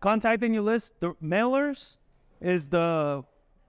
contacting your list, the mailers is the,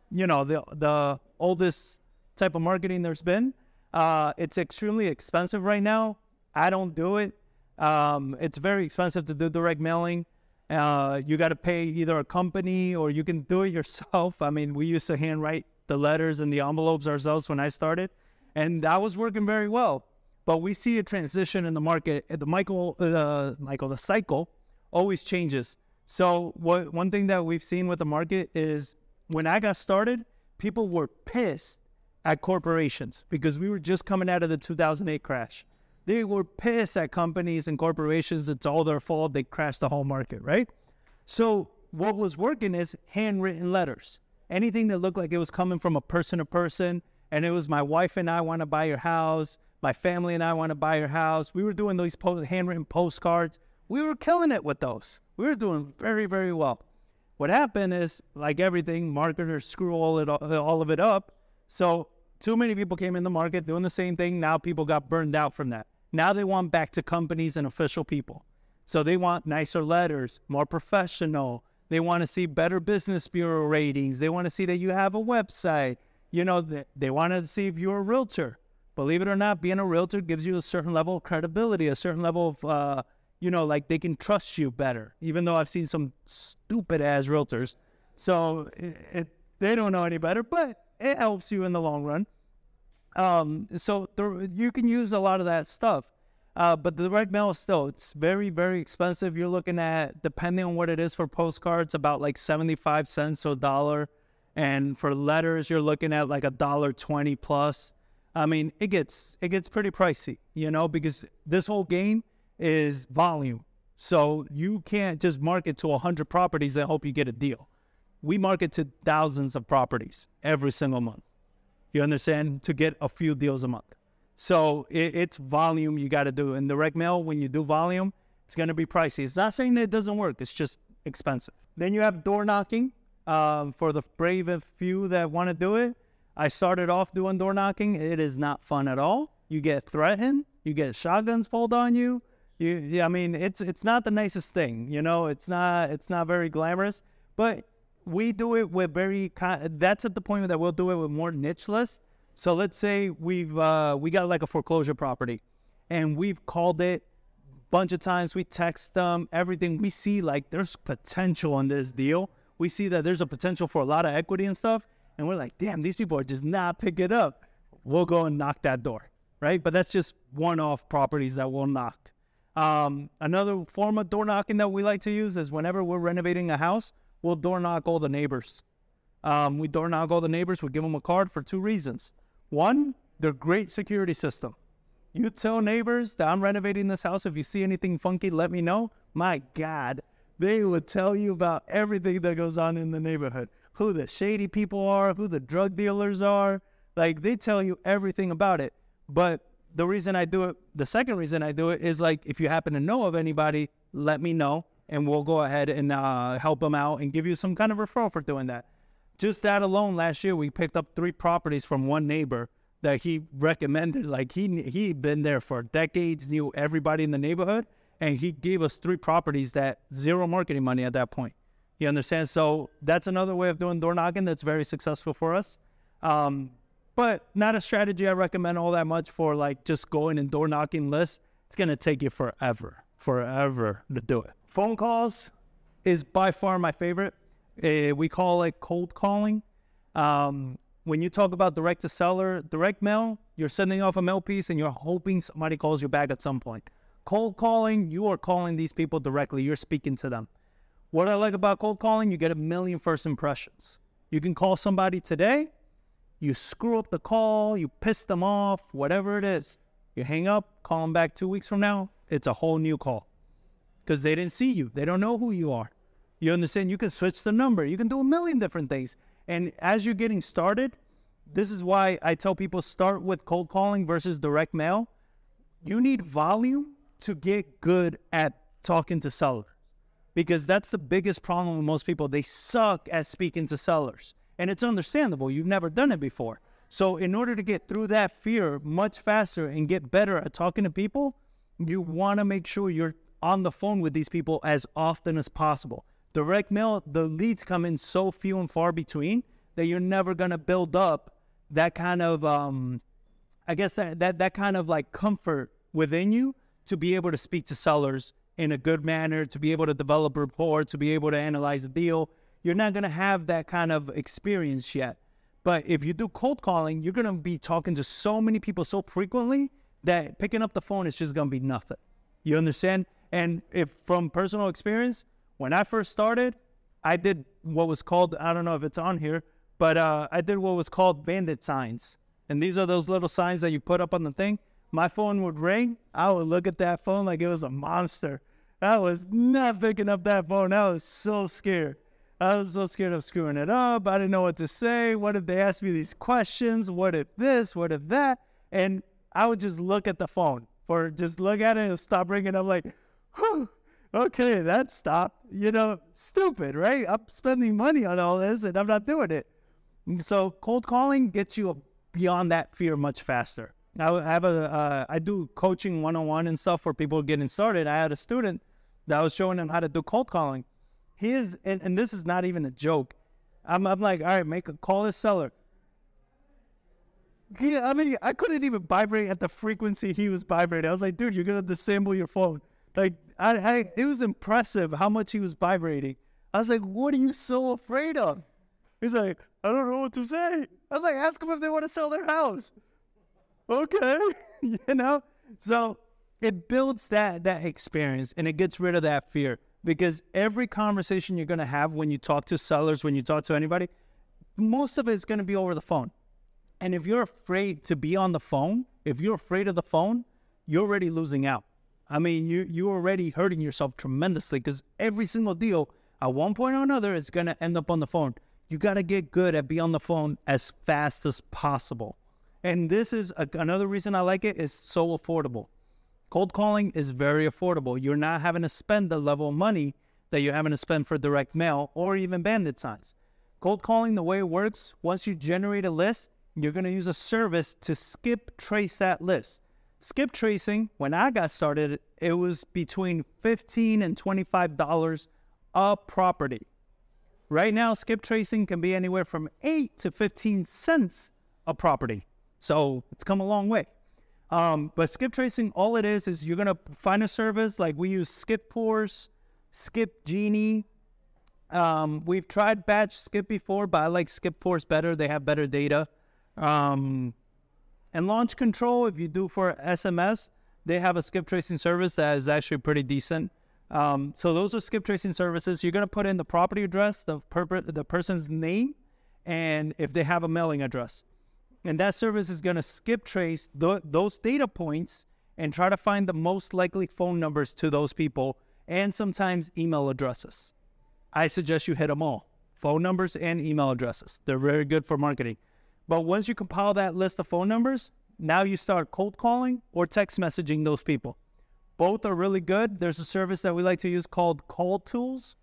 you know, the the oldest type of marketing there's been. Uh, it's extremely expensive right now. I don't do it. Um, it's very expensive to do direct mailing. Uh, you got to pay either a company or you can do it yourself. I mean, we used to handwrite the letters and the envelopes ourselves when I started, and that was working very well. But we see a transition in the market. The Michael, uh, Michael, the cycle always changes. So what one thing that we've seen with the market is when I got started, people were pissed at corporations because we were just coming out of the 2008 crash. They were pissed at companies and corporations. It's all their fault. They crashed the whole market, right? So what was working is handwritten letters. Anything that looked like it was coming from a person to person, and it was my wife and I want to buy your house, my family and I want to buy your house. We were doing these handwritten postcards. We were killing it with those. We were doing very, very well. What happened is, like everything, marketers screw all it all of it up. So too many people came in the market doing the same thing. Now people got burned out from that. Now they want back to companies and official people. So they want nicer letters, more professional. They want to see better business bureau ratings. They want to see that you have a website. You know, they, they want to see if you're a realtor. Believe it or not, being a realtor gives you a certain level of credibility, a certain level of, uh, you know, like they can trust you better. Even though I've seen some stupid ass realtors, so it, it, they don't know any better, but it helps you in the long run. Um, so there, you can use a lot of that stuff. Uh, but the direct mail still, it's very, very expensive. You're looking at, depending on what it is for postcards, about like 75 cents to a dollar. And for letters, you're looking at like a dollar 20 plus. I mean, it gets, it gets pretty pricey, you know, because this whole game is volume. So you can't just market to 100 properties and hope you get a deal. We market to thousands of properties every single month. You understand? To get a few deals a month. So it, it's volume you got to do. In direct mail, when you do volume, it's going to be pricey. It's not saying that it doesn't work. It's just expensive. Then you have door knocking. Um, for the brave few that want to do it, I started off doing door knocking. It is not fun at all. You get threatened. You get shotguns pulled on you. You, yeah, I mean, it's it's not the nicest thing. You know, it's not it's not very glamorous. But we do it with very that's at the point that we'll do it with more niche lists. So let's say we've uh, we got like a foreclosure property, and we've called it a bunch of times. We text them everything. We see like there's potential in this deal. We see that there's a potential for a lot of equity and stuff, and we're like, damn, these people are just not picking it up. We'll go and knock that door, right? But that's just one-off properties that we'll knock. Um, another form of door knocking that we like to use is whenever we're renovating a house, we'll door knock all the neighbors. Um, we door knock all the neighbors. We give them a card for two reasons. One, they're great security system. You tell neighbors that I'm renovating this house. If you see anything funky, let me know. My God, they will tell you about everything that goes on in the neighborhood. Who the shady people are, who the drug dealers are. Like they tell you everything about it. But the reason I do it, the second reason I do it is like if you happen to know of anybody, let me know and we'll go ahead and uh, help them out and give you some kind of referral for doing that. Just that alone, last year we picked up three properties from one neighbor that he recommended. Like he he'd been there for decades, knew everybody in the neighborhood, and he gave us three properties that zero marketing money at that point. You understand? So that's another way of doing door knocking that's very successful for us. Um, but not a strategy I recommend all that much for like just going and door knocking lists. It's gonna take you forever, forever to do it. Phone calls is by far my favorite. Uh, we call it cold calling. Um, when you talk about direct to seller, direct mail, you're sending off a mail piece and you're hoping somebody calls you back at some point. Cold calling, you are calling these people directly, you're speaking to them. What I like about cold calling, you get a million first impressions. You can call somebody today, you screw up the call, you piss them off, whatever it is. You hang up, call them back two weeks from now, it's a whole new call because they didn't see you. They don't know who you are. You understand? You can switch the number. You can do a million different things. And as you're getting started, this is why I tell people start with cold calling versus direct mail. You need volume to get good at talking to sellers because that's the biggest problem with most people. They suck at speaking to sellers. And it's understandable. You've never done it before. So, in order to get through that fear much faster and get better at talking to people, you want to make sure you're on the phone with these people as often as possible. Direct mail, the leads come in so few and far between that you're never gonna build up that kind of um, I guess that, that that kind of like comfort within you to be able to speak to sellers in a good manner, to be able to develop rapport, to be able to analyze a deal. You're not gonna have that kind of experience yet. But if you do cold calling, you're gonna be talking to so many people so frequently that picking up the phone is just gonna be nothing. You understand? And if from personal experience, when I first started, I did what was called I don't know if it's on here, but uh, I did what was called bandit signs. And these are those little signs that you put up on the thing. My phone would ring. I would look at that phone like it was a monster. I was not picking up that phone. I was so scared. I was so scared of screwing it up. I didn't know what to say. What if they asked me these questions? What if this? What if that? And I would just look at the phone for just look at it and stop ringing. I'm like, Whew, okay, that stopped. You know, stupid, right? I'm spending money on all this and I'm not doing it. So cold calling gets you beyond that fear much faster. I have a uh, I do coaching one on one and stuff for people getting started. I had a student that was showing them how to do cold calling his and, and this is not even a joke. I'm, I'm like, all right, make a call this seller. Yeah, I mean, I couldn't even vibrate at the frequency he was vibrating. I was like, dude, you're gonna disassemble your phone. Like, I, I, it was impressive how much he was vibrating. I was like, what are you so afraid of? He's like, I don't know what to say. I was like, ask them if they want to sell their house. Okay, you know. So it builds that that experience and it gets rid of that fear because every conversation you're going to have when you talk to sellers, when you talk to anybody, most of it is going to be over the phone. And if you're afraid to be on the phone, if you're afraid of the phone, you're already losing out. I mean, you you're already hurting yourself tremendously because every single deal at one point or another is going to end up on the phone. You got to get good at be on the phone as fast as possible. And this is a, another reason I like it is so affordable. Cold calling is very affordable. You're not having to spend the level of money that you're having to spend for direct mail or even bandit signs. Cold calling, the way it works, once you generate a list, you're going to use a service to skip trace that list. Skip tracing, when I got started, it was between 15 and $25 a property. Right now, skip tracing can be anywhere from 8 to 15 cents a property. So it's come a long way. Um, but skip tracing, all it is is you're gonna find a service like we use Skip Force, Skip Genie. Um, we've tried Batch Skip before, but I like Skip Force better. They have better data. Um, and Launch Control, if you do for SMS, they have a skip tracing service that is actually pretty decent. Um, so those are skip tracing services. You're gonna put in the property address, the per- the person's name, and if they have a mailing address. And that service is going to skip trace th- those data points and try to find the most likely phone numbers to those people and sometimes email addresses. I suggest you hit them all phone numbers and email addresses. They're very good for marketing. But once you compile that list of phone numbers, now you start cold calling or text messaging those people. Both are really good. There's a service that we like to use called Call Tools.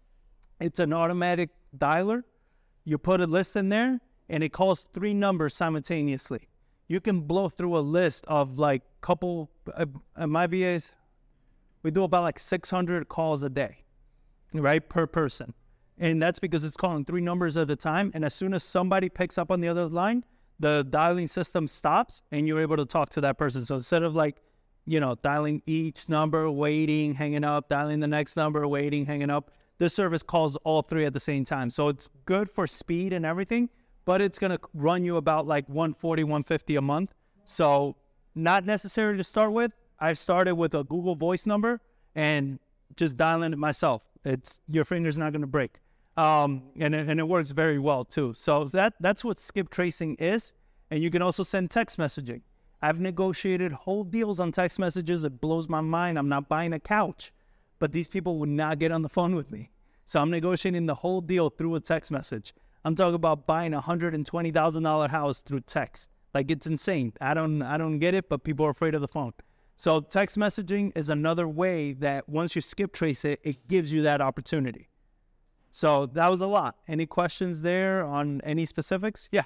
It's an automatic dialer. You put a list in there, and it calls three numbers simultaneously. You can blow through a list of like couple. Uh, uh my VAs, we do about like 600 calls a day, right per person, and that's because it's calling three numbers at a time. And as soon as somebody picks up on the other line, the dialing system stops, and you're able to talk to that person. So instead of like you know, dialing each number, waiting, hanging up, dialing the next number, waiting, hanging up. This service calls all three at the same time. So it's good for speed and everything, but it's going to run you about like 140, 150 a month. So not necessary to start with. I've started with a Google Voice number and just dialing it myself. It's your finger's not going to break, um, and it, and it works very well too. So that that's what skip tracing is, and you can also send text messaging. I've negotiated whole deals on text messages. It blows my mind. I'm not buying a couch, but these people would not get on the phone with me. So I'm negotiating the whole deal through a text message. I'm talking about buying a hundred and twenty thousand dollar house through text. Like it's insane. I don't I don't get it, but people are afraid of the phone. So text messaging is another way that once you skip trace it, it gives you that opportunity. So that was a lot. Any questions there on any specifics? Yeah.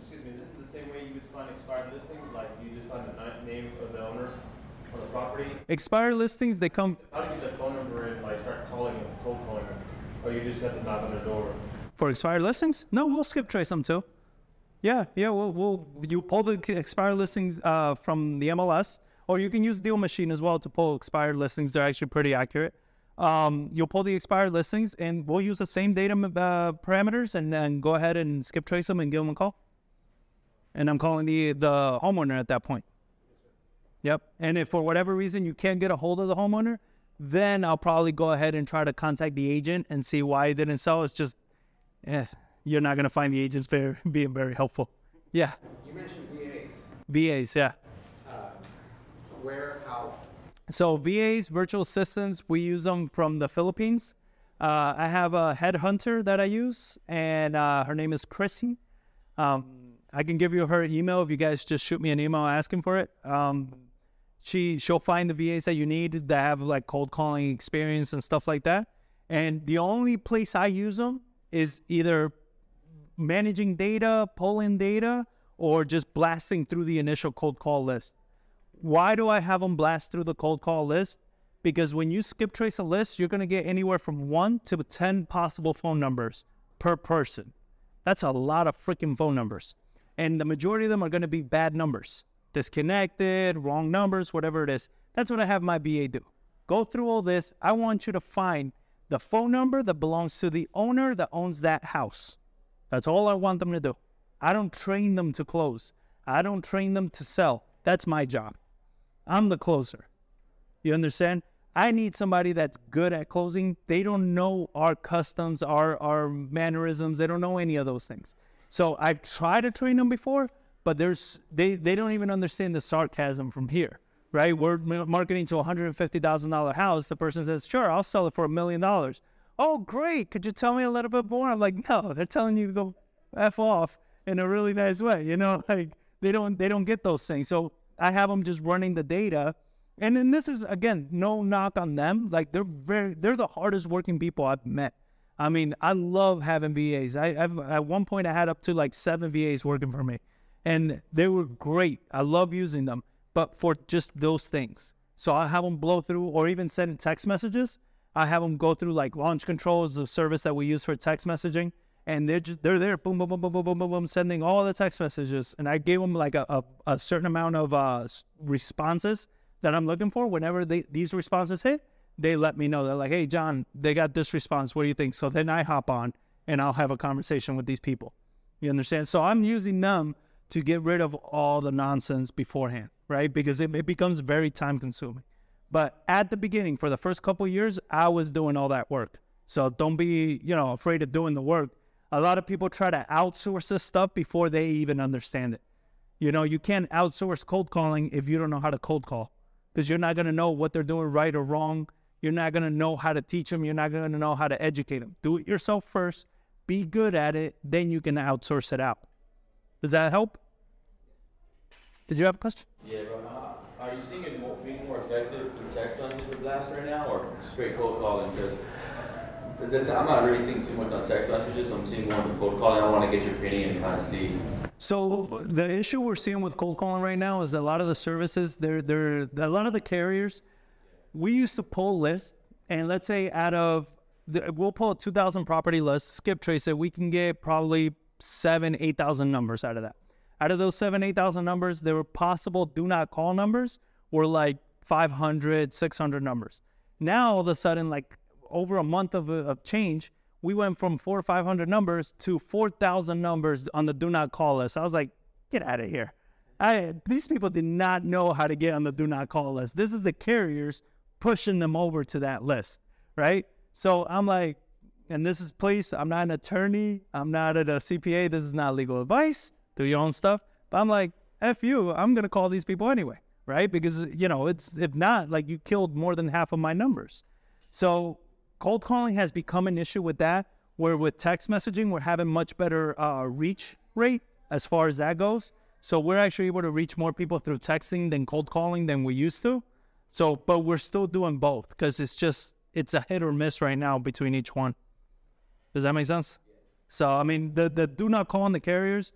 Excuse me, this is the same way you would find expired listings, like you just find the name of the owner of the property. Expired listings, they come How do you get the phone number and like start calling them, cold calling them? or you just have to knock on their door? For expired listings? No, we'll skip trace them too. Yeah, yeah, we'll, we'll you pull the expired listings uh, from the MLS, or you can use Deal Machine as well to pull expired listings. They're actually pretty accurate. Um, you'll pull the expired listings, and we'll use the same data uh, parameters, and then go ahead and skip trace them and give them a call. And I'm calling the the homeowner at that point. Yep. And if for whatever reason you can't get a hold of the homeowner, then I'll probably go ahead and try to contact the agent and see why he didn't sell. It's just, eh, you're not gonna find the agents very, being very helpful. Yeah. You mentioned VAs. VAs, yeah. Where, how? So VAs, virtual assistants, we use them from the Philippines. Uh, I have a headhunter that I use, and uh, her name is Chrissy. Um, I can give you her email if you guys just shoot me an email asking for it. Um, she she'll find the VAs that you need that have like cold calling experience and stuff like that. And the only place I use them is either managing data, pulling data, or just blasting through the initial cold call list. Why do I have them blast through the cold call list? Because when you skip trace a list, you're going to get anywhere from one to 10 possible phone numbers per person. That's a lot of freaking phone numbers. And the majority of them are going to be bad numbers, disconnected, wrong numbers, whatever it is. That's what I have my VA do. Go through all this. I want you to find the phone number that belongs to the owner that owns that house. That's all I want them to do. I don't train them to close. I don't train them to sell. That's my job. I'm the closer. You understand? I need somebody that's good at closing. They don't know our customs, our our mannerisms. They don't know any of those things. So I've tried to train them before, but there's they they don't even understand the sarcasm from here, right? We're marketing to a hundred and fifty thousand dollar house. The person says, "Sure, I'll sell it for a million dollars." Oh, great! Could you tell me a little bit more? I'm like, no, they're telling you to go f off in a really nice way. You know, like they don't they don't get those things. So I have them just running the data. And then this is again no knock on them. Like they're very they're the hardest working people I've met. I mean, I love having VAs. I I've, at one point I had up to like seven VAs working for me, and they were great. I love using them, but for just those things. So I have them blow through, or even send text messages. I have them go through like launch controls, the service that we use for text messaging, and they're just they're there, boom, boom, boom, boom, boom, boom, boom, boom, sending all the text messages. And I gave them like a, a, a certain amount of uh, responses that I'm looking for. Whenever they these responses hit, they let me know. They're like, "Hey, John, they got this response. What do you think?" So then I hop on and I'll have a conversation with these people. You understand? So I'm using them to get rid of all the nonsense beforehand, right? Because it, it becomes very time consuming. But at the beginning, for the first couple years, I was doing all that work. So don't be, you know, afraid of doing the work. A lot of people try to outsource this stuff before they even understand it. You know, you can't outsource cold calling if you don't know how to cold call because you're not going to know what they're doing right or wrong. You're not going to know how to teach them. You're not going to know how to educate them. Do it yourself first. Be good at it. Then you can outsource it out. Does that help? Did you have a question? Yeah, bro. Uh, Are you seeing it more, being more effective through text message blast right now, or straight cold calling? Because that's, I'm not really seeing too much on text messages. I'm seeing more on cold calling. I want to get your opinion and kind of see. So the issue we're seeing with cold calling right now is a lot of the services, they're they're a lot of the carriers. We used to pull lists, and let's say out of the, we'll pull a 2,000 property list, skip trace it, we can get probably seven, 8,000 numbers out of that. Out of those seven, 8,000 numbers, there were possible do not call numbers were like 500, 600 numbers. Now all of a sudden, like over a month of, of change, we went from four or 500 numbers to 4,000 numbers on the do not call list. I was like, get out of here. I, these people did not know how to get on the do not call list. This is the carriers pushing them over to that list, right? So I'm like, and this is please, I'm not an attorney, I'm not a CPA, this is not legal advice. Do your own stuff. But I'm like, F you, I'm gonna call these people anyway, right? Because you know, it's if not, like you killed more than half of my numbers. So cold calling has become an issue with that. Where with text messaging, we're having much better uh, reach rate as far as that goes. So we're actually able to reach more people through texting than cold calling than we used to. So, but we're still doing both because it's just it's a hit or miss right now between each one. Does that make sense? So I mean, the the do not call on the carriers,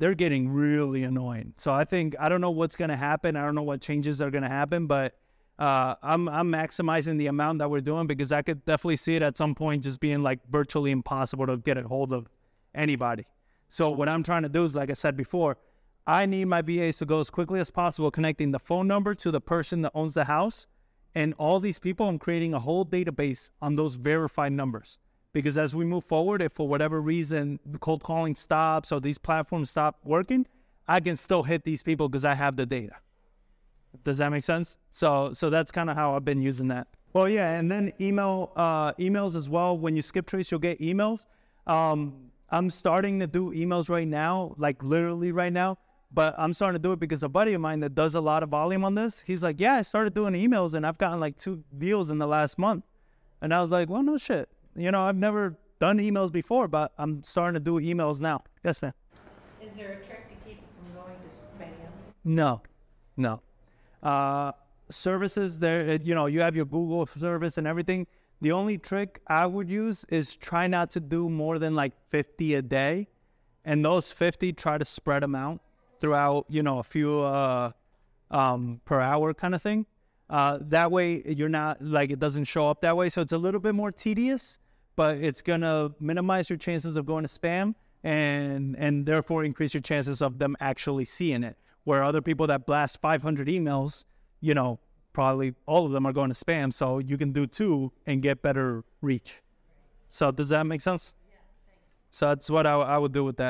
they're getting really annoying. So I think I don't know what's gonna happen. I don't know what changes are gonna happen, but uh, I'm I'm maximizing the amount that we're doing because I could definitely see it at some point just being like virtually impossible to get a hold of anybody. So what I'm trying to do is, like I said before, I need my VAs to go as quickly as possible, connecting the phone number to the person that owns the house, and all these people. I'm creating a whole database on those verified numbers because as we move forward, if for whatever reason the cold calling stops or these platforms stop working, I can still hit these people because I have the data. Does that make sense? So so that's kind of how I've been using that. Well, yeah, and then email uh, emails as well. When you skip trace, you'll get emails. Um, I'm starting to do emails right now, like literally right now. But I'm starting to do it because a buddy of mine that does a lot of volume on this, he's like, yeah, I started doing emails and I've gotten like two deals in the last month. And I was like, well, no shit. You know, I've never done emails before, but I'm starting to do emails now. Yes, ma'am. Is there a trick to keep it from going to spam? No, no. Uh, services there, uh, you know, you have your Google service and everything. The only trick I would use is try not to do more than like 50 a day. And those 50, try to spread them out throughout, you know, a few uh, um, per hour kind of thing. Uh, that way, you're not like it doesn't show up that way. So it's a little bit more tedious, but it's gonna minimize your chances of going to spam and and therefore increase your chances of them actually seeing it. Where other people that blast 500 emails, you know, probably all of them are going to spam. So you can do two and get better reach. So does that make sense? So that's what I, I would do with that.